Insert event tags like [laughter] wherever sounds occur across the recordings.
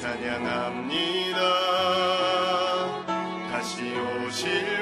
찬양합니다. 다시 오실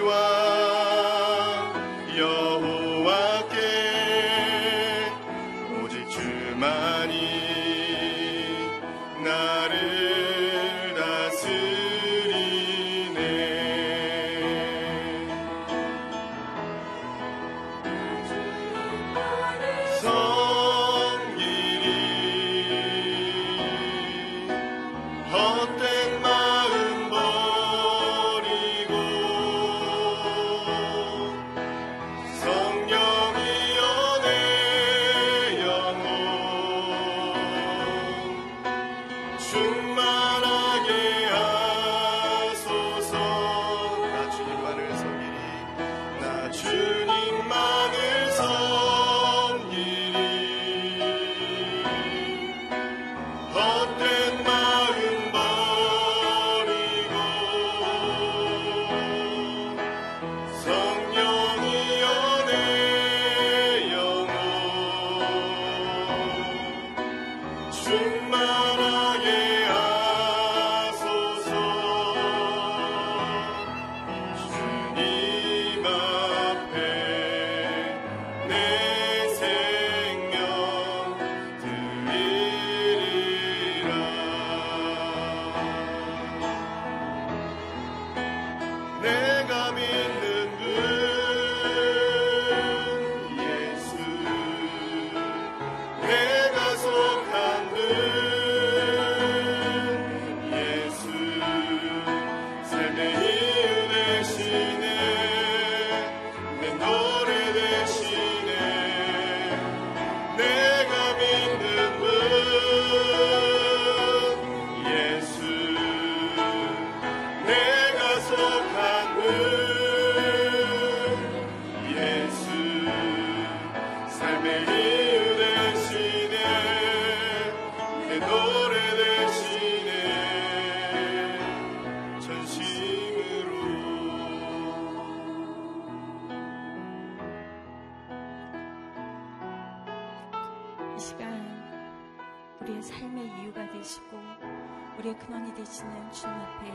주님 앞에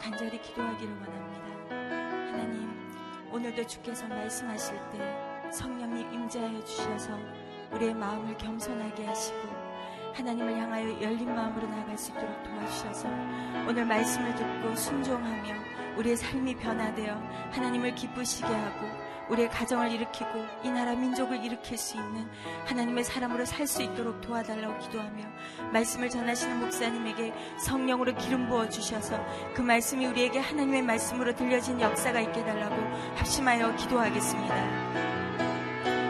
간절히 기도하기를 원합니다. 하나님, 오늘도 주께서 말씀하실 때 성령님 임재하여 주셔서 우리의 마음을 겸손하게 하시고 하나님을 향하여 열린 마음으로 나아갈 수 있도록 도와주셔서 오늘 말씀을 듣고 순종하며 우리의 삶이 변화되어 하나님을 기쁘시게 하고 우리의 가정을 일으키고 이 나라 민족을 일으킬 수 있는 하나님의 사람으로 살 수 있도록 도와달라고 기도하며 말씀을 전하시는 목사님에게 성령으로 기름 부어 주셔서 그 말씀이 우리에게 하나님의 말씀으로 들려진 역사가 있게 해달라고 합심하여 기도하겠습니다.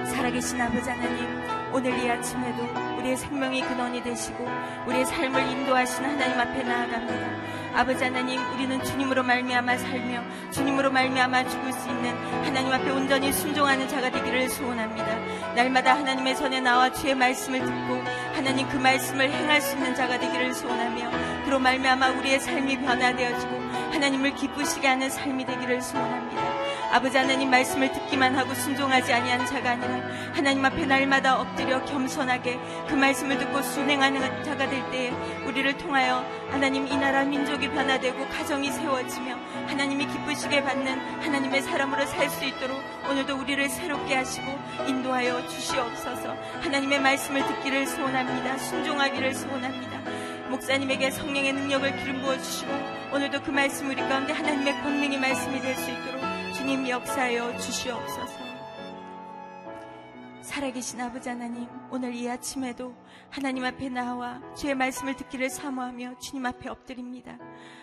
살아계신 아버지 하나님, 오늘 이 아침에도 우리의 생명의 근원이 되시고 우리의 삶을 인도하시는 하나님 앞에 나아갑니다. 아버지 하나님 우리는 주님으로 말미암아 살며 주님으로 말미암아 죽을 수 있는 하나님 앞에 온전히 순종하는 자가 되기를 소원합니다. 날마다 하나님의 전에 나와 주의 말씀을 듣고 하나님 그 말씀을 행할 수 있는 자가 되기를 소원하며 그로 말미암아 우리의 삶이 변화되어지고 하나님을 기쁘시게 하는 삶이 되기를 소원합니다. 아버지 하나님 말씀을 듣기만 하고 순종하지 아니한 자가 아니라 하나님 앞에 날마다 엎드려 겸손하게 그 말씀을 듣고 순행하는 자가 될 때에 우리를 통하여 하나님 이 나라 민족이 변화되고 가정이 세워지며 하나님이 기쁘시게 받는 하나님의 사람으로 살 수 있도록 오늘도 우리를 새롭게 하시고 인도하여 주시옵소서. 하나님의 말씀을 듣기를 소원합니다. 순종하기를 소원합니다. 목사님에게 성령의 능력을 기름 부어 주시고 오늘도 그 말씀 우리 가운데 하나님의 권능이 말씀이 될 수 있도록 주님 역사하여 주시옵소서. 살아계신 아버지 하나님, 오늘 이 아침에도 하나님 앞에 나와 주의 말씀을 듣기를 사모하며 주님 앞에 엎드립니다.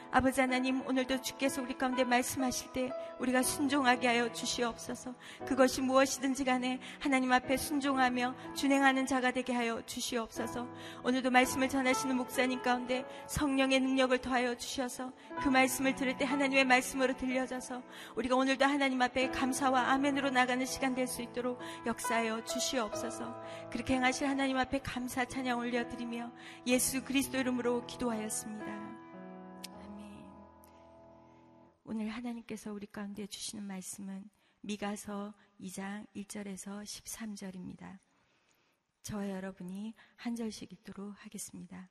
아버지 하나님 오늘도 주께서 우리 가운데 말씀하실 때 우리가 순종하게 하여 주시옵소서. 그것이 무엇이든지 간에 하나님 앞에 순종하며 준행하는 자가 되게 하여 주시옵소서. 오늘도 말씀을 전하시는 목사님 가운데 성령의 능력을 더하여 주셔서 그 말씀을 들을 때 하나님의 말씀으로 들려져서 우리가 오늘도 하나님 앞에 감사와 아멘으로 나가는 시간 될 수 있도록 역사하여 주시옵소서. 그렇게 행하실 하나님 앞에 감사 찬양 올려드리며 예수 그리스도 이름으로 기도하였습니다. 오늘 하나님께서 우리 가운데 주시는 말씀은 미가서 2장 1절에서 13절입니다. 저와 여러분이 한 절씩 읽도록 하겠습니다.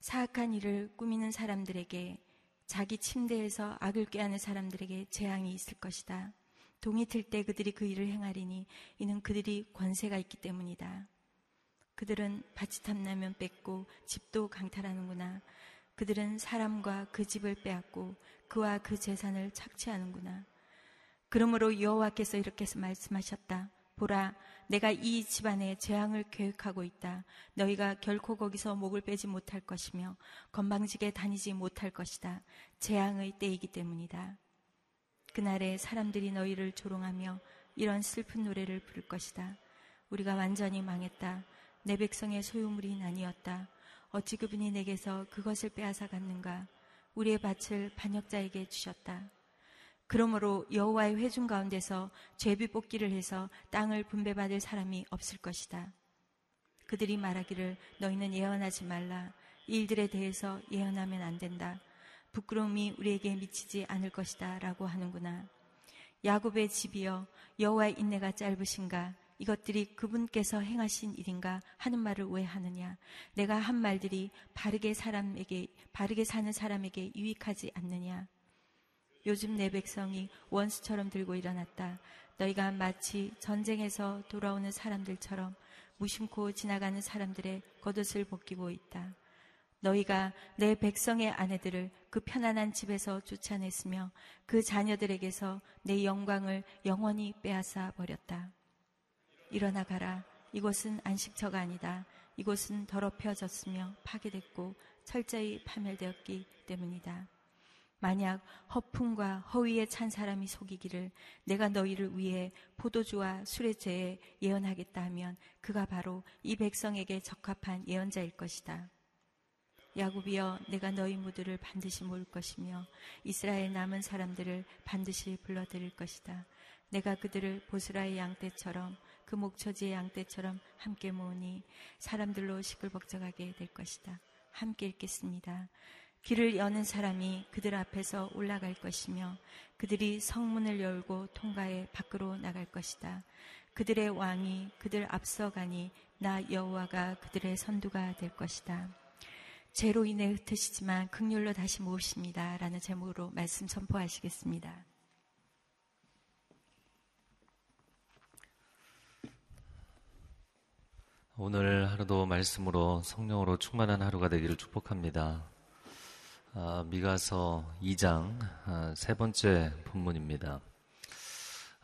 사악한 일을 꾸미는 사람들에게 자기 침대에서 악을 꾀하는 사람들에게 재앙이 있을 것이다. 동이 틀때 그들이 그 일을 행하리니 이는 그들이 권세가 있기 때문이다. 그들은 밭이 탐나면 뺏고 집도 강탈하는구나. 그들은 사람과 그 집을 빼앗고 그와 그 재산을 착취하는구나. 그러므로 여호와께서 이렇게 말씀하셨다. 보라, 내가 이 집안에 재앙을 계획하고 있다. 너희가 결코 거기서 목을 빼지 못할 것이며 건방지게 다니지 못할 것이다. 재앙의 때이기 때문이다. 그날에 사람들이 너희를 조롱하며 이런 슬픈 노래를 부를 것이다. 우리가 완전히 망했다. 내 백성의 소유물이 나뉘었다. 어찌 그분이 내게서 그것을 빼앗아 갔는가? 우리의 밭을 반역자에게 주셨다. 그러므로 여호와의 회중 가운데서 죄비 뽑기를 해서 땅을 분배받을 사람이 없을 것이다. 그들이 말하기를 너희는 예언하지 말라. 이 일들에 대해서 예언하면 안 된다. 부끄러움이 우리에게 미치지 않을 것이다. 라고 하는구나. 야곱의 집이여 여호와의 인내가 짧으신가? 이것들이 그분께서 행하신 일인가 하는 말을 왜 하느냐? 내가 한 말들이 바르게 사람에게, 바르게 사는 사람에게 유익하지 않느냐? 요즘 내 백성이 원수처럼 들고 일어났다. 너희가 마치 전쟁에서 돌아오는 사람들처럼 무심코 지나가는 사람들의 겉옷을 벗기고 있다. 너희가 내 백성의 아내들을 그 편안한 집에서 쫓아냈으며 그 자녀들에게서 내 영광을 영원히 빼앗아 버렸다. 일어나 가라. 이곳은 안식처가 아니다. 이곳은 더럽혀졌으며 파괴됐고 철저히 파멸되었기 때문이다. 만약 허풍과 허위에 찬 사람이 속이기를 내가 너희를 위해 포도주와 술의 죄에 예언하겠다 하면 그가 바로 이 백성에게 적합한 예언자일 것이다. 야곱이여 내가 너희 무드를 반드시 모을 것이며 이스라엘 남은 사람들을 반드시 불러들일 것이다. 내가 그들을 보스라의 양떼처럼 그 목처지의 양떼처럼 함께 모으니 사람들로 시끌벅적하게 될 것이다. 함께 읽겠습니다. 길을 여는 사람이 그들 앞에서 올라갈 것이며 그들이 성문을 열고 통과해 밖으로 나갈 것이다. 그들의 왕이 그들 앞서 가니 나 여호와가 그들의 선두가 될 것이다. 죄로 인해 흩으시지만 극률로 다시 모으십니다. 라는 제목으로 말씀 선포하시겠습니다. 오늘 하루도 말씀으로 성령으로 충만한 하루가 되기를 축복합니다. 아, 미가서 2장 아, 세 번째 본문입니다.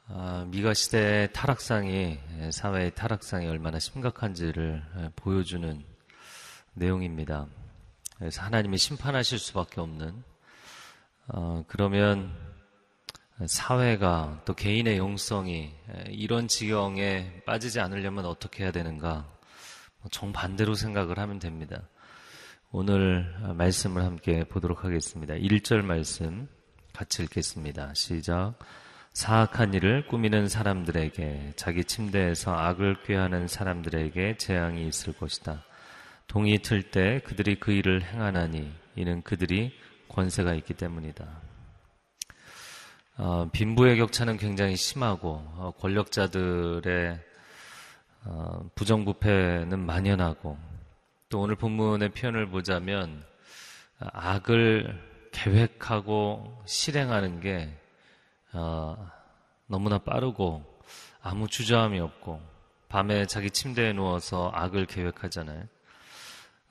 아, 미가 시대의 타락상이 사회의 타락상이 얼마나 심각한지를 보여주는 내용입니다. 그래서 하나님이 심판하실 수밖에 없는 어, 그러면 사회가 또 개인의 영성이 이런 지경에 빠지지 않으려면 어떻게 해야 되는가? 뭐 정반대로 생각을 하면 됩니다. 오늘 말씀을 함께 보도록 하겠습니다. 1절 말씀 같이 읽겠습니다. 시작. 사악한 일을 꾸미는 사람들에게 자기 침대에서 악을 꾀하는 사람들에게 재앙이 있을 것이다. 동이 틀 때 그들이 그 일을 행하나니 이는 그들이 권세가 있기 때문이다. 어, 빈부의 격차는 굉장히 심하고 어, 권력자들의 어, 부정부패는 만연하고 또 오늘 본문의 표현을 보자면 악을 계획하고 실행하는 게 어, 너무나 빠르고 아무 주저함이 없고 밤에 자기 침대에 누워서 악을 계획하잖아요.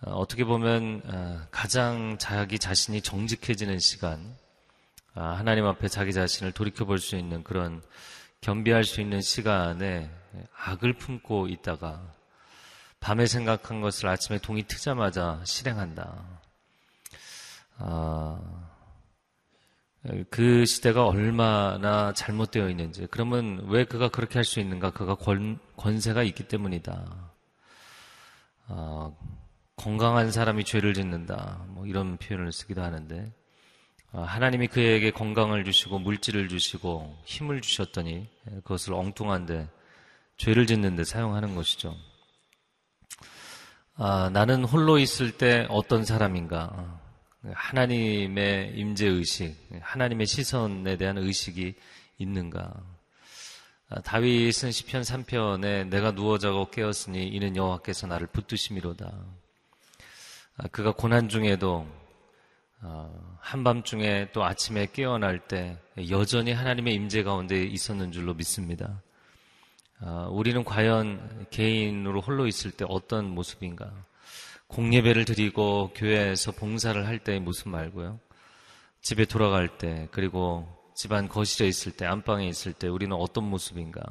어, 어떻게 보면 어, 가장 자기 자신이 정직해지는 시간, 아, 하나님 앞에 자기 자신을 돌이켜볼 수 있는 그런 겸비할 수 있는 시간에 악을 품고 있다가 밤에 생각한 것을 아침에 동이 트자마자 실행한다. 아, 그 시대가 얼마나 잘못되어 있는지, 그러면 왜 그가 그렇게 할 수 있는가? 그가 권, 권세가 있기 때문이다. 아, 건강한 사람이 죄를 짓는다. 뭐 이런 표현을 쓰기도 하는데, 아, 하나님이 그에게 건강을 주시고 물질을 주시고 힘을 주셨더니 그것을 엉뚱한데 죄를 짓는데 사용하는 것이죠. 아, 나는 홀로 있을 때 어떤 사람인가? 하나님의 임재 의식, 하나님의 시선에 대한 의식이 있는가? 아, 다윗은 시편 3편에 내가 누워 자고 깨었으니 이는 여호와께서 나를 붙드심이로다. 아, 그가 고난 중에도 어, 한밤중에 또 아침에 깨어날 때 여전히 하나님의 임재 가운데 있었는 줄로 믿습니다. 어, 우리는 과연 개인으로 홀로 있을 때 어떤 모습인가? 공예배를 드리고 교회에서 봉사를 할 때의 모습 말고요. 집에 돌아갈 때, 그리고 집안 거실에 있을 때, 안방에 있을 때 우리는 어떤 모습인가?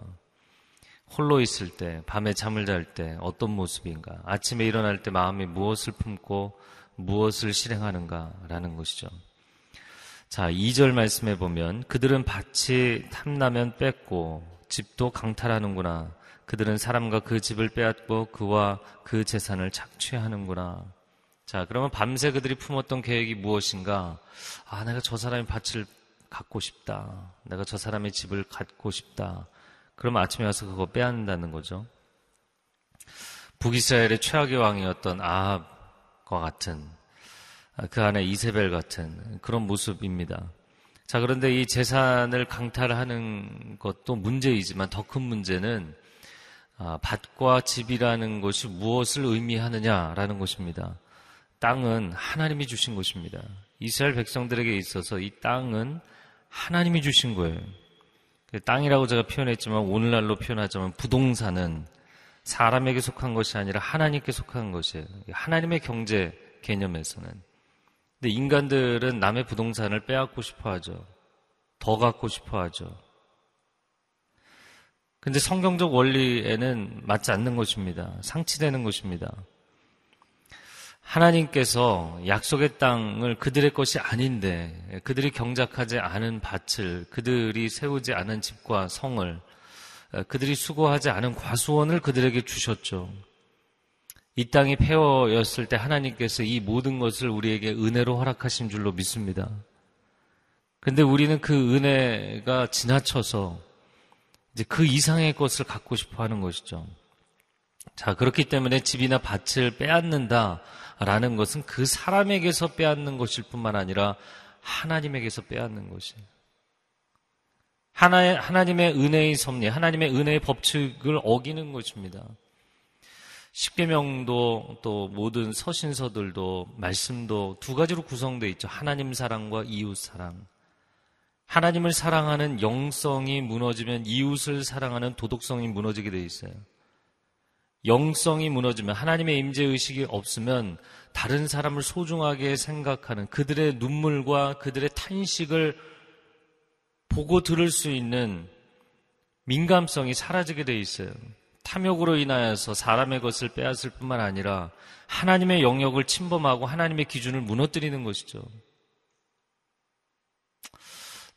홀로 있을 때, 밤에 잠을 잘 때 어떤 모습인가? 아침에 일어날 때 마음이 무엇을 품고 무엇을 실행하는가라는 것이죠. 자, 2절 말씀해 보면 그들은 밭이 탐나면 뺏고 집도 강탈하는구나. 그들은 사람과 그 집을 빼앗고 그와 그 재산을 착취하는구나. 자, 그러면 밤새 그들이 품었던 계획이 무엇인가? 아, 내가 저 사람의 밭을 갖고 싶다. 내가 저 사람의 집을 갖고 싶다. 그러면 아침에 와서 그거 빼앗는다는 거죠. 북이스라엘의 최악의 왕이었던 아합 과 같은 아, 그 안에 이세벨 같은 그런 모습입니다. 자, 그런데 이 재산을 강탈하는 것도 문제이지만 더 큰 문제는 아, 밭과 집이라는 것이 무엇을 의미하느냐라는 것입니다. 땅은 하나님이 주신 것입니다. 이스라엘 백성들에게 있어서 이 땅은 하나님이 주신 거예요. 땅이라고 제가 표현했지만 오늘날로 표현하자면 부동산은 사람에게 속한 것이 아니라 하나님께 속한 것이에요. 하나님의 경제 개념에서는. 근데 인간들은 남의 부동산을 빼앗고 싶어 하죠. 더 갖고 싶어 하죠. 근데 성경적 원리에는 맞지 않는 것입니다. 상치되는 것입니다. 하나님께서 약속의 땅을 그들의 것이 아닌데 그들이 경작하지 않은 밭을 그들이 세우지 않은 집과 성을 어, 그들이 수고하지 않은 과수원을 그들에게 주셨죠. 이 땅이 폐허였을 때 하나님께서 이 모든 것을 우리에게 은혜로 허락하신 줄로 믿습니다. 근데 우리는 그 은혜가 지나쳐서 이제 그 이상의 것을 갖고 싶어 하는 것이죠. 자, 그렇기 때문에 집이나 밭을 빼앗는다 라는 것은 그 사람에게서 빼앗는 것일 뿐만 아니라 하나님에게서 빼앗는 것이에요. 하나의, 하나님의 은혜의 섭리, 하나님의 은혜의 법칙을 어기는 것입니다. 십계명도 또 모든 서신서들도 말씀도 두 가지로 구성되어 있죠. 하나님 사랑과 이웃 사랑. 하나님을 사랑하는 영성이 무너지면 이웃을 사랑하는 도덕성이 무너지게 되어 있어요. 영성이 무너지면 하나님의 임재 의식이 없으면 다른 사람을 소중하게 생각하는 그들의 눈물과 그들의 탄식을 보고 들을 수 있는 민감성이 사라지게 돼 있어요. 탐욕으로 인하여서 사람의 것을 빼앗을 뿐만 아니라 하나님의 영역을 침범하고 하나님의 기준을 무너뜨리는 것이죠.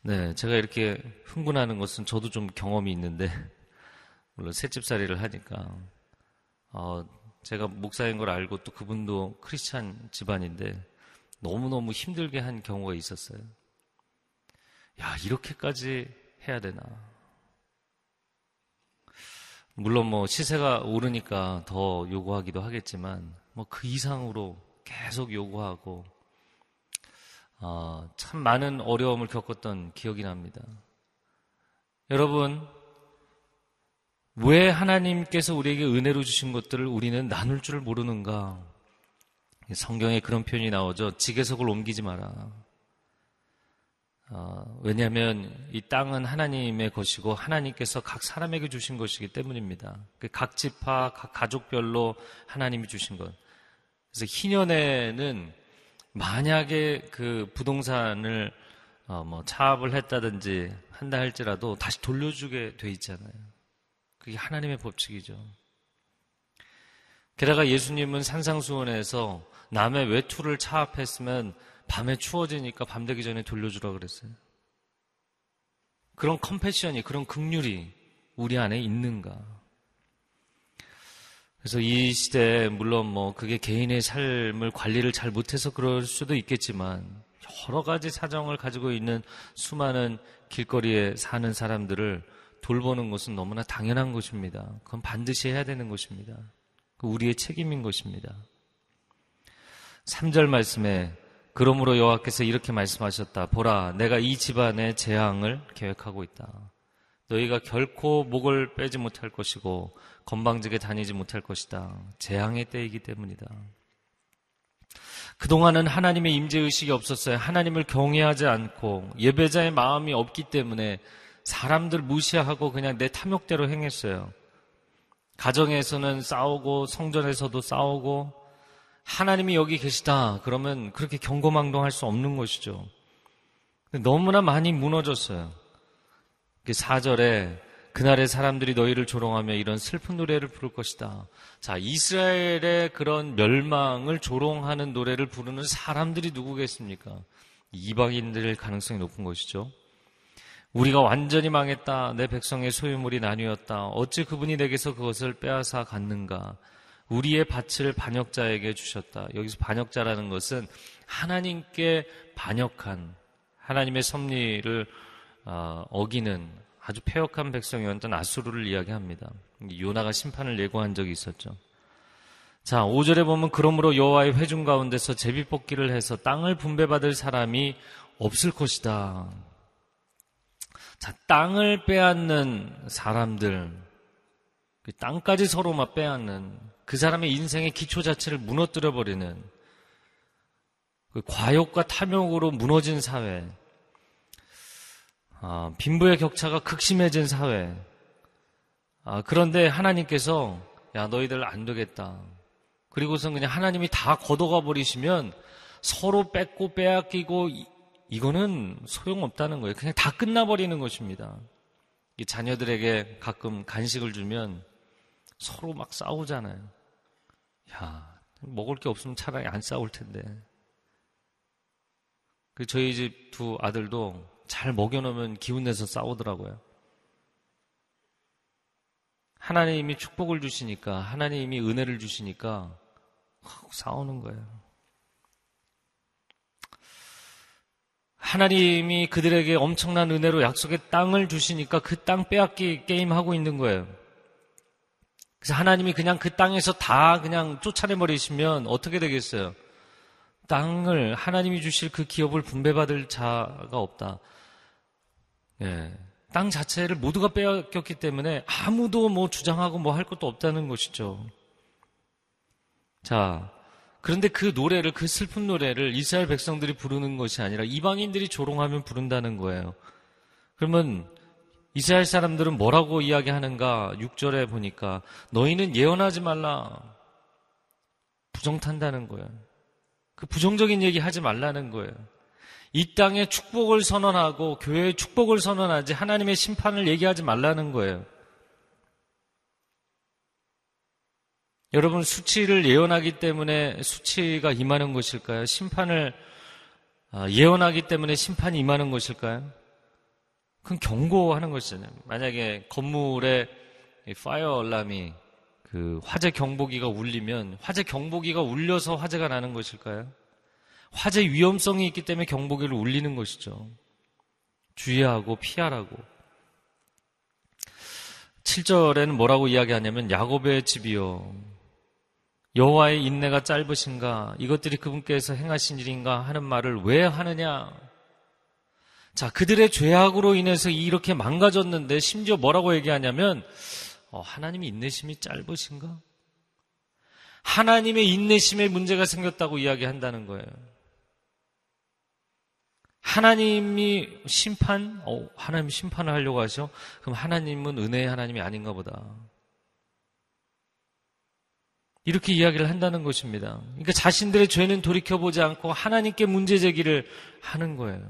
네, 제가 이렇게 흥분하는 것은 저도 좀 경험이 있는데, [laughs] 물론 새집살이를 하니까, 어, 제가 목사인 걸 알고 또 그분도 크리스찬 집안인데, 너무너무 힘들게 한 경우가 있었어요. 야, 이렇게까지 해야 되나. 물론 뭐 시세가 오르니까 더 요구하기도 하겠지만, 뭐 그 이상으로 계속 요구하고, 어, 참 많은 어려움을 겪었던 기억이 납니다. 여러분, 왜 하나님께서 우리에게 은혜로 주신 것들을 우리는 나눌 줄 모르는가? 성경에 그런 표현이 나오죠. 지게석을 옮기지 마라. 어, 왜냐하면 이 땅은 하나님의 것이고 하나님께서 각 사람에게 주신 것이기 때문입니다. 그각 지파, 각 가족별로 하나님이 주신 것. 그래서 희년에는 만약에 그 부동산을 어, 뭐 차압을 했다든지 한다 할지라도 다시 돌려주게 돼 있잖아요. 그게 하나님의 법칙이죠. 게다가 예수님은 산상수원에서 남의 외투를 차압했으면 밤에 추워지니까 밤 되기 전에 돌려주라 그랬어요. 그런 컴패션이, 그런 극률이 우리 안에 있는가? 그래서 이 시대에 물론 뭐 그게 개인의 삶을 관리를 잘 못해서 그럴 수도 있겠지만 여러 가지 사정을 가지고 있는 수많은 길거리에 사는 사람들을 돌보는 것은 너무나 당연한 것입니다. 그건 반드시 해야 되는 것입니다. 그 우리의 책임인 것입니다. 3절 말씀에 그러므로 여호와께서 이렇게 말씀하셨다. 보라, 내가 이 집안의 재앙을 계획하고 있다. 너희가 결코 목을 빼지 못할 것이고 건방지게 다니지 못할 것이다. 재앙의 때이기 때문이다. 그동안은 하나님의 임재 의식이 없었어요. 하나님을 경외하지 않고 예배자의 마음이 없기 때문에 사람들 무시하고 그냥 내 탐욕대로 행했어요. 가정에서는 싸우고 성전에서도 싸우고 하나님이 여기 계시다. 그러면 그렇게 경고망동할 수 없는 것이죠. 너무나 많이 무너졌어요. 4절에 그날의 사람들이 너희를 조롱하며 이런 슬픈 노래를 부를 것이다. 자, 이스라엘의 그런 멸망을 조롱하는 노래를 부르는 사람들이 누구겠습니까? 이방인들일 가능성이 높은 것이죠. 우리가 완전히 망했다. 내 백성의 소유물이 나뉘었다. 어찌 그분이 내게서 그것을 빼앗아 갔는가? 우리의 밭을 반역자에게 주셨다. 여기서 반역자라는 것은 하나님께 반역한 하나님의 섭리를 어, 어기는 아주 폐역한 백성이었던 아수르를 이야기합니다. 요나가 심판을 예고한 적이 있었죠. 자, 5절에 보면 그러므로 여호와의 회중 가운데서 제비 뽑기를 해서 땅을 분배받을 사람이 없을 것이다. 자, 땅을 빼앗는 사람들, 그 땅까지 서로 막 빼앗는 그 사람의 인생의 기초 자체를 무너뜨려 버리는 그 과욕과 탐욕으로 무너진 사회, 아, 빈부의 격차가 극심해진 사회. 아, 그런데 하나님께서 야 너희들 안 되겠다. 그리고선 그냥 하나님이 다 걷어가 버리시면 서로 뺏고 빼앗기고 이, 이거는 소용없다는 거예요. 그냥 다 끝나버리는 것입니다. 이 자녀들에게 가끔 간식을 주면 서로 막 싸우잖아요. 야, 먹을 게 없으면 차라리 안 싸울 텐데. 그 저희 집 두 아들도 잘 먹여놓으면 기운내서 싸우더라고요. 하나님이 축복을 주시니까, 하나님이 은혜를 주시니까 싸우는 거예요. 하나님이 그들에게 엄청난 은혜로 약속의 땅을 주시니까 그 땅 빼앗기 게임 하고 있는 거예요. 그래서 하나님이 그냥 그 땅에서 다 그냥 쫓아내버리시면 어떻게 되겠어요? 땅을 하나님이 주실 그 기업을 분배받을 자가 없다. 예, 땅 자체를 모두가 빼앗겼기 때문에 아무도 뭐 주장하고 뭐 할 것도 없다는 것이죠. 자, 그런데 그 노래를, 그 슬픈 노래를 이스라엘 백성들이 부르는 것이 아니라 이방인들이 조롱하면 부른다는 거예요. 그러면 이스라엘 사람들은 뭐라고 이야기하는가? 6절에 보니까 너희는 예언하지 말라. 부정 탄다는 거예요. 그 부정적인 얘기 하지 말라는 거예요. 이 땅에 축복을 선언하고 교회의 축복을 선언하지 하나님의 심판을 얘기하지 말라는 거예요. 여러분 수치를 예언하기 때문에 수치가 임하는 것일까요? 심판을 아, 예언하기 때문에 심판이 임하는 것일까요? 그건 경고하는 것이잖아요. 만약에 건물에 파이어 알람이 그 화재 경보기가 울리면 화재 경보기가 울려서 화재가 나는 것일까요? 화재 위험성이 있기 때문에 경보기를 울리는 것이죠. 주의하고 피하라고. 7절에는 뭐라고 이야기하냐면 야곱의 집이요 여호와의 인내가 짧으신가 이것들이 그분께서 행하신 일인가 하는 말을 왜 하느냐 자 그들의 죄악으로 인해서 이렇게 망가졌는데 심지어 뭐라고 얘기하냐면 어, 하나님이 인내심이 짧으신가 하나님의 인내심에 문제가 생겼다고 이야기한다는 거예요 하나님이 심판, 어, 하나님 심판을 하려고 하죠? 그럼 하나님은 은혜의 하나님이 아닌가 보다. 이렇게 이야기를 한다는 것입니다. 그러니까 자신들의 죄는 돌이켜보지 않고 하나님께 문제 제기를 하는 거예요.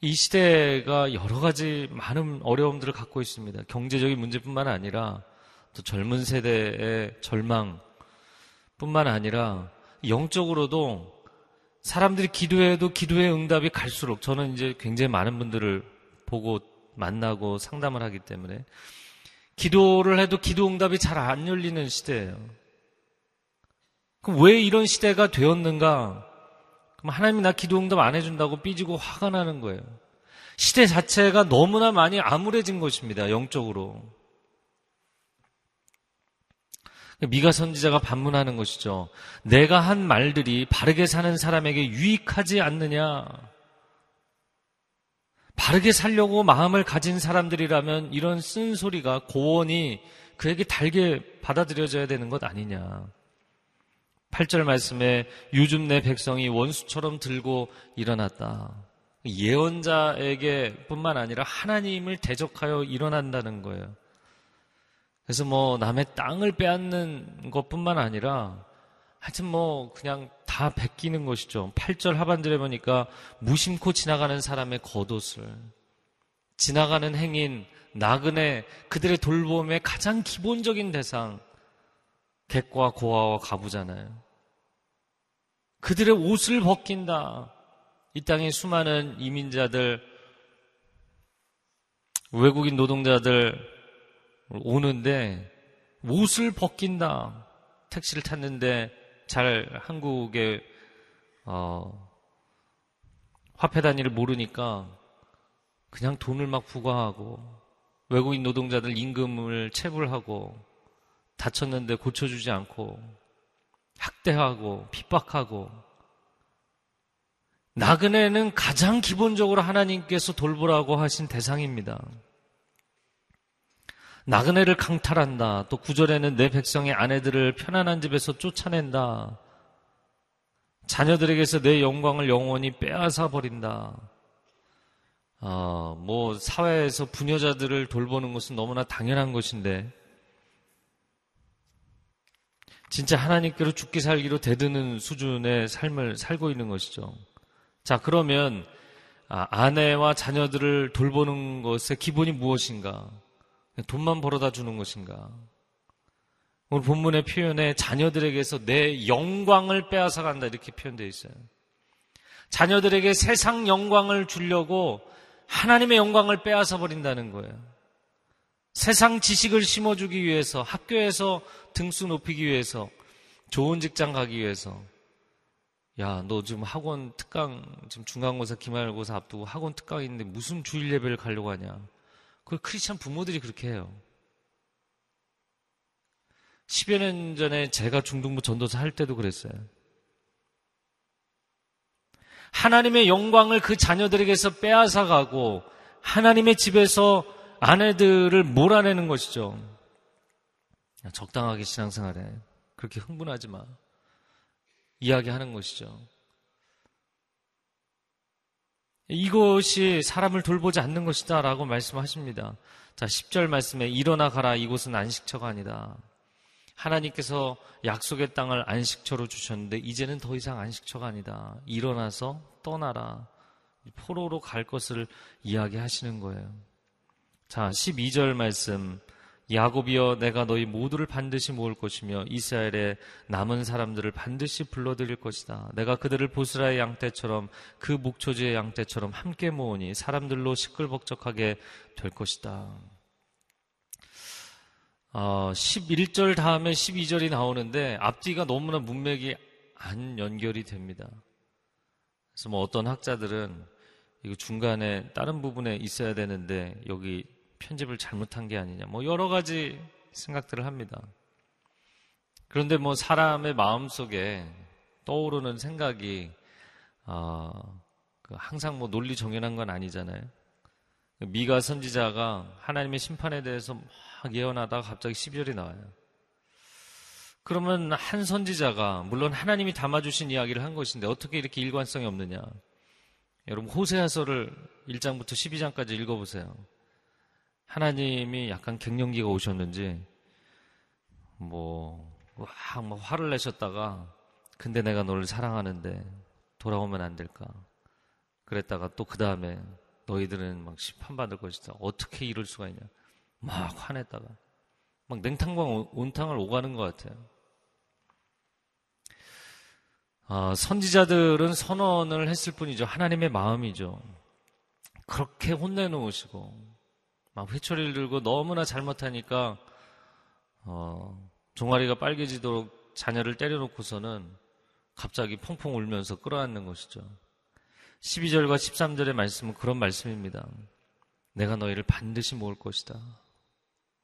이 시대가 여러 가지 많은 어려움들을 갖고 있습니다. 경제적인 문제뿐만 아니라 또 젊은 세대의 절망 뿐만 아니라 영적으로도 사람들이 기도해도 기도의 응답이 갈수록 저는 이제 굉장히 많은 분들을 보고 만나고 상담을 하기 때문에 기도를 해도 기도 응답이 잘 안 열리는 시대예요. 그럼 왜 이런 시대가 되었는가? 그럼 하나님이 나 기도 응답 안 해준다고 삐지고 화가 나는 거예요. 시대 자체가 너무나 많이 암울해진 것입니다. 영적으로. 미가 선지자가 반문하는 것이죠. 내가 한 말들이 바르게 사는 사람에게 유익하지 않느냐? 바르게 살려고 마음을 가진 사람들이라면 이런 쓴소리가 고원이 그에게 달게 받아들여져야 되는 것 아니냐. 8절 말씀에 요즘 내 백성이 원수처럼 들고 일어났다. 예언자에게 뿐만 아니라 하나님을 대적하여 일어난다는 거예요. 그래서 뭐 남의 땅을 빼앗는 것 뿐만 아니라 하여튼 뭐 그냥 다 베끼는 것이죠. 8절 하반절에 보니까 무심코 지나가는 사람의 겉옷을 지나가는 행인 나그네 그들의 돌봄의 가장 기본적인 대상 객과 고아와 가부잖아요. 그들의 옷을 벗긴다. 이 땅에 수많은 이민자들 외국인 노동자들 오는데 옷을 벗긴다. 택시를 탔는데 잘 한국의 어, 화폐 단위를 모르니까 그냥 돈을 막 부과하고 외국인 노동자들 임금을 체불하고 다쳤는데 고쳐주지 않고 학대하고 핍박하고 나그네는 가장 기본적으로 하나님께서 돌보라고 하신 대상입니다. 나그네를 강탈한다. 또 구절에는 내 백성의 아내들을 편안한 집에서 쫓아낸다. 자녀들에게서 내 영광을 영원히 빼앗아 버린다. 어, 뭐 사회에서 부녀자들을 돌보는 것은 너무나 당연한 것인데 진짜 하나님께로 죽기 살기로 대드는 수준의 삶을 살고 있는 것이죠. 자, 그러면 아, 아내와 자녀들을 돌보는 것의 기본이 무엇인가? 돈만 벌어다 주는 것인가? 오늘 본문의 표현에 자녀들에게서 내 영광을 빼앗아 간다 이렇게 표현되어 있어요. 자녀들에게 세상 영광을 주려고 하나님의 영광을 빼앗아 버린다는 거예요. 세상 지식을 심어주기 위해서 학교에서 등수 높이기 위해서 좋은 직장 가기 위해서 야, 너 지금 학원 특강, 지금 중간고사, 기말고사 앞두고 학원 특강 있는데 무슨 주일 예배를 가려고 하냐. 그 크리스찬 부모들이 그렇게 해요. 10여 년 전에 제가 중등부 전도사 할 때도 그랬어요. 하나님의 영광을 그 자녀들에게서 빼앗아 가고 하나님의 집에서 아내들을 몰아내는 것이죠. 적당하게 신앙생활해. 그렇게 흥분하지 마. 이야기하는 것이죠. 이것이 사람을 돌보지 않는 것이다 라고 말씀하십니다. 자, 10절 말씀에 일어나 가라 이곳은 안식처가 아니다. 하나님께서 약속의 땅을 안식처로 주셨는데 이제는 더 이상 안식처가 아니다. 일어나서 떠나라. 포로로 갈 것을 이야기하시는 거예요. 자, 12절 말씀 야곱이여 내가 너희 모두를 반드시 모을 것이며 이스라엘의 남은 사람들을 반드시 불러들일 것이다. 내가 그들을 보스라의 양떼처럼 그 목초지의 양떼처럼 함께 모으니 사람들로 시끌벅적하게 될 것이다. 어, 11절 다음에 12절이 나오는데 앞뒤가 너무나 문맥이 안 연결이 됩니다. 그래서 뭐 어떤 학자들은 이거 중간에 다른 부분에 있어야 되는데 여기 편집을 잘못한 게 아니냐. 뭐 여러 가지 생각들을 합니다. 그런데 뭐 사람의 마음 속에 떠오르는 생각이 어, 항상 뭐 논리 정연한 건 아니잖아요. 미가 선지자가 하나님의 심판에 대해서 막 예언하다가 갑자기 12절이 나와요. 그러면 한 선지자가 물론 하나님이 담아주신 이야기를 한 것인데 어떻게 이렇게 일관성이 없느냐? 여러분 호세아서를 1장부터 12장까지 읽어보세요. 하나님이 약간 갱년기가 오셨는지 뭐, 막 화를 내셨다가 근데 내가 너를 사랑하는데 돌아오면 안 될까? 그랬다가 또 그 다음에 너희들은 막 심판받을 것이다. 어떻게 이럴 수가 있냐? 막 화냈다가 막 냉탕과 온탕을 오가는 것 같아요. 아, 선지자들은 선언을 했을 뿐이죠. 하나님의 마음이죠. 그렇게 혼내놓으시고 막 회초리를 들고 너무나 잘못하니까 어, 종아리가 빨개지도록 자녀를 때려놓고서는 갑자기 펑펑 울면서 끌어안는 것이죠. 12절과 13절의 말씀은 그런 말씀입니다. 내가 너희를 반드시 모을 것이다.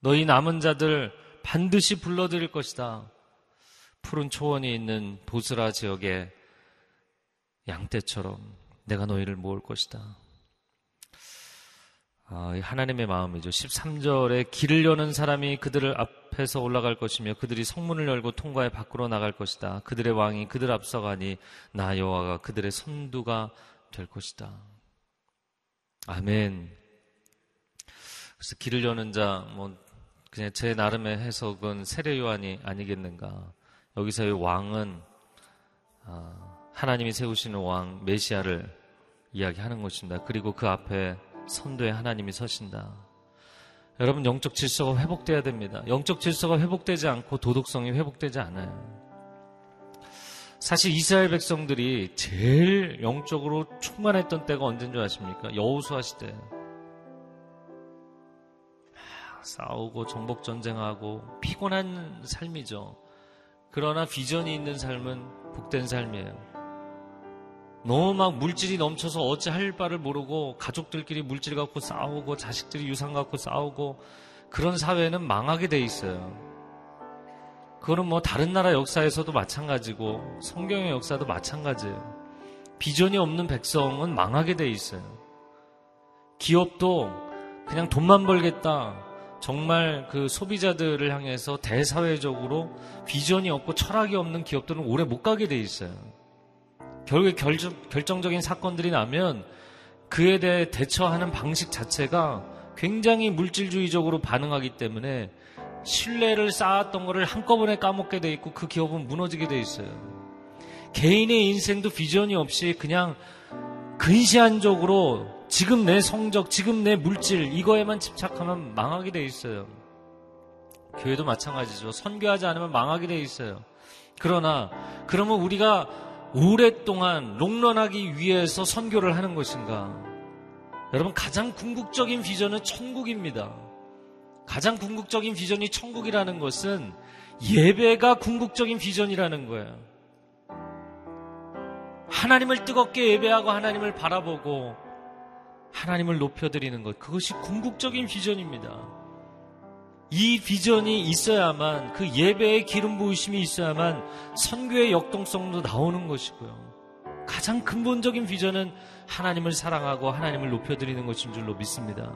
너희 남은 자들 반드시 불러들일 것이다. 푸른 초원이 있는 보스라 지역의 양떼처럼 내가 너희를 모을 것이다. 아, 하나님의 마음이죠. 13절에 길을 여는 사람이 그들을 앞에서 올라갈 것이며 그들이 성문을 열고 통과해 밖으로 나갈 것이다. 그들의 왕이 그들 앞서가니 나 여호와가 그들의 선두가 될 것이다. 아멘. 그래서 길을 여는 자, 뭐 그냥 제 나름의 해석은 세례 요한이 아니겠는가. 여기서의 왕은 아, 하나님이 세우시는 왕 메시아를 이야기하는 것입니다. 그리고 그 앞에 선도에 하나님이 서신다. 여러분 영적 질서가 회복돼야 됩니다. 영적 질서가 회복되지 않고 도덕성이 회복되지 않아요. 사실 이스라엘 백성들이 제일 영적으로 충만했던 때가 언제인 줄 아십니까? 여우수아 시대. 싸우고 정복 전쟁하고 피곤한 삶이죠. 그러나 비전이 있는 삶은 복된 삶이에요. 너무 막 물질이 넘쳐서 어찌 할 바를 모르고 가족들끼리 물질 갖고 싸우고 자식들이 유산 갖고 싸우고 그런 사회는 망하게 돼 있어요. 그거는 뭐 다른 나라 역사에서도 마찬가지고 성경의 역사도 마찬가지예요. 비전이 없는 백성은 망하게 돼 있어요. 기업도 그냥 돈만 벌겠다. 정말 그 소비자들을 향해서 대사회적으로 비전이 없고 철학이 없는 기업들은 오래 못 가게 돼 있어요. 결국에 결정, 결정적인 사건들이 나면 그에 대해 대처하는 방식 자체가 굉장히 물질주의적으로 반응하기 때문에 신뢰를 쌓았던 것을 한꺼번에 까먹게 돼 있고 그 기업은 무너지게 돼 있어요. 개인의 인생도 비전이 없이 그냥 근시안적으로 지금 내 성적, 지금 내 물질 이거에만 집착하면 망하게 돼 있어요. 교회도 마찬가지죠. 선교하지 않으면 망하게 돼 있어요. 그러나 그러면 우리가 오랫동안 롱런하기 위해서 선교를 하는 것인가? 여러분 가장 궁극적인 비전은 천국입니다. 가장 궁극적인 비전이 천국이라는 것은 예배가 궁극적인 비전이라는 거예요. 하나님을 뜨겁게 예배하고 하나님을 바라보고 하나님을 높여드리는 것. 그것이 궁극적인 비전입니다. 이 비전이 있어야만 그 예배의 기름 부으심이 있어야만 선교의 역동성도 나오는 것이고요. 가장 근본적인 비전은 하나님을 사랑하고 하나님을 높여드리는 것인 줄로 믿습니다.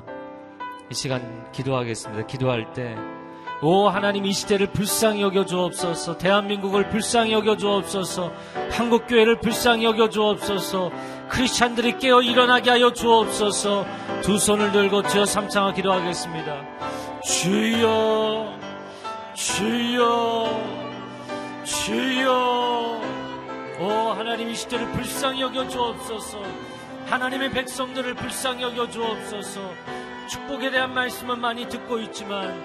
이 시간 기도하겠습니다. 기도할 때, 오 하나님 이 시대를 불쌍히 여겨 주옵소서. 대한민국을 불쌍히 여겨 주옵소서. 한국 교회를 불쌍히 여겨 주옵소서. 크리스찬들이 깨어 일어나게 하여 주옵소서. 두 손을 들고 주여 삼창하 기도하겠습니다. 주여 주여 주여. 오 하나님 이 시대를 불쌍히 여겨 주옵소서. 하나님의 백성들을 불쌍히 여겨 주옵소서. 축복에 대한 말씀은 많이 듣고 있지만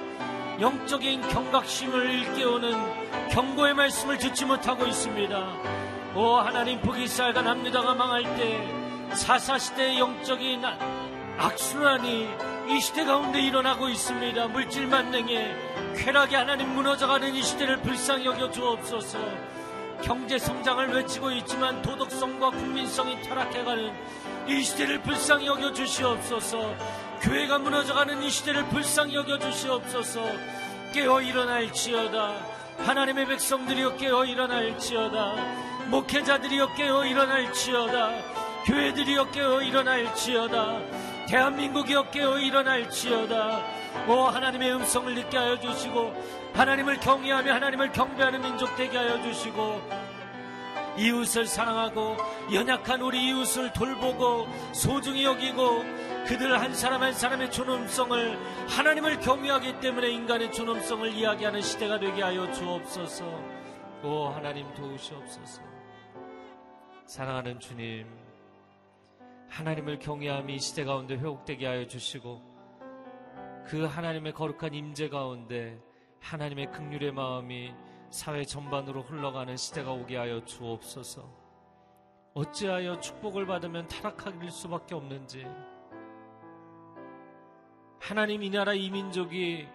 영적인 경각심을 일깨우는 경고의 말씀을 듣지 못하고 있습니다. 오 하나님 북이스라엘과 남유다가 망할 때 사사시대의 영적인 악순환이 이 시대 가운데 일어나고 있습니다. 물질 만능에 쾌락이 하나님 무너져가는 이 시대를 불쌍히 여겨 주옵소서. 경제 성장을 외치고 있지만 도덕성과 국민성이 타락해가는 이 시대를 불쌍히 여겨 주시옵소서. 교회가 무너져가는 이 시대를 불쌍히 여겨 주시옵소서. 깨어 일어날지어다. 하나님의 백성들이여 깨어 일어날지어다. 목회자들이여 깨어 일어날지어다. 교회들이여 깨어 일어날지어다. 대한민국이 깨어 일어날지어다. 오 하나님의 음성을 듣게 하여 주시고 하나님을 경외하며 하나님을 경배하는 민족 되게 하여 주시고 이웃을 사랑하고 연약한 우리 이웃을 돌보고 소중히 여기고 그들 한 사람 한 사람의 존엄성을 하나님을 경외하기 때문에 인간의 존엄성을 이야기하는 시대가 되게 하여 주옵소서. 오 하나님 도우시옵소서. 사랑하는 주님 하나님을 경외함이 이 시대 가운데 회복되게 하여 주시고 그 하나님의 거룩한 임재 가운데 하나님의 극률의 마음이 사회 전반으로 흘러가는 시대가 오게 하여 주옵소서. 어찌하여 축복을 받으면 타락하길 수밖에 없는지. 하나님 이 나라 이 민족이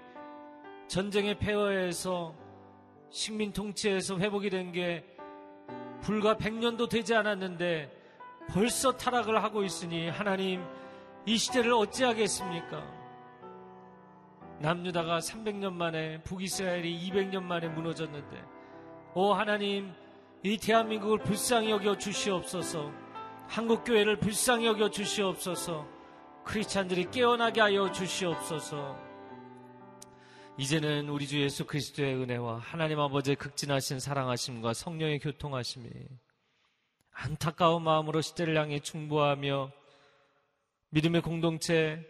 전쟁의 폐허에서 식민 통치에서 회복이 된 게 불과 100년도 되지 않았는데 벌써 타락을 하고 있으니 하나님 이 시대를 어찌하겠습니까? 남유다가 300년 만에 북이스라엘이 200년 만에 무너졌는데 오 하나님 이 대한민국을 불쌍히 여겨 주시옵소서. 한국 교회를 불쌍히 여겨 주시옵소서. 크리스찬들이 깨어나게 하여 주시옵소서. 이제는 우리 주 예수 그리스도의 은혜와 하나님 아버지의 극진하신 사랑하심과 성령의 교통하심이 안타까운 마음으로 시대를 향해 충보하며 믿음의 공동체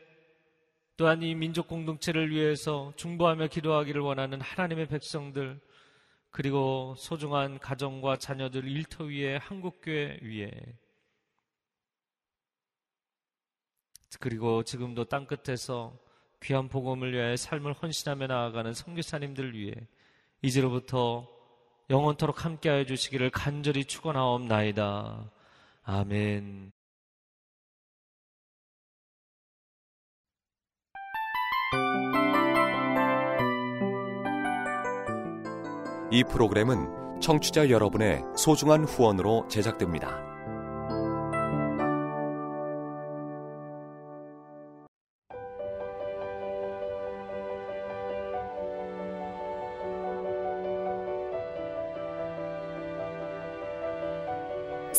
또한 이 민족 공동체를 위해서 중보하며 기도하기를 원하는 하나님의 백성들 그리고 소중한 가정과 자녀들 일터 위에 한국교회 위에 그리고 지금도 땅 끝에서 귀한 복음을 위해 삶을 헌신하며 나아가는 선교사님들 위해 이제로부터 영원토록 함께하여 주시기를 간절히 축원하옵나이다. 아멘. 이 프로그램은 청취자 여러분의 소중한 후원으로 제작됩니다.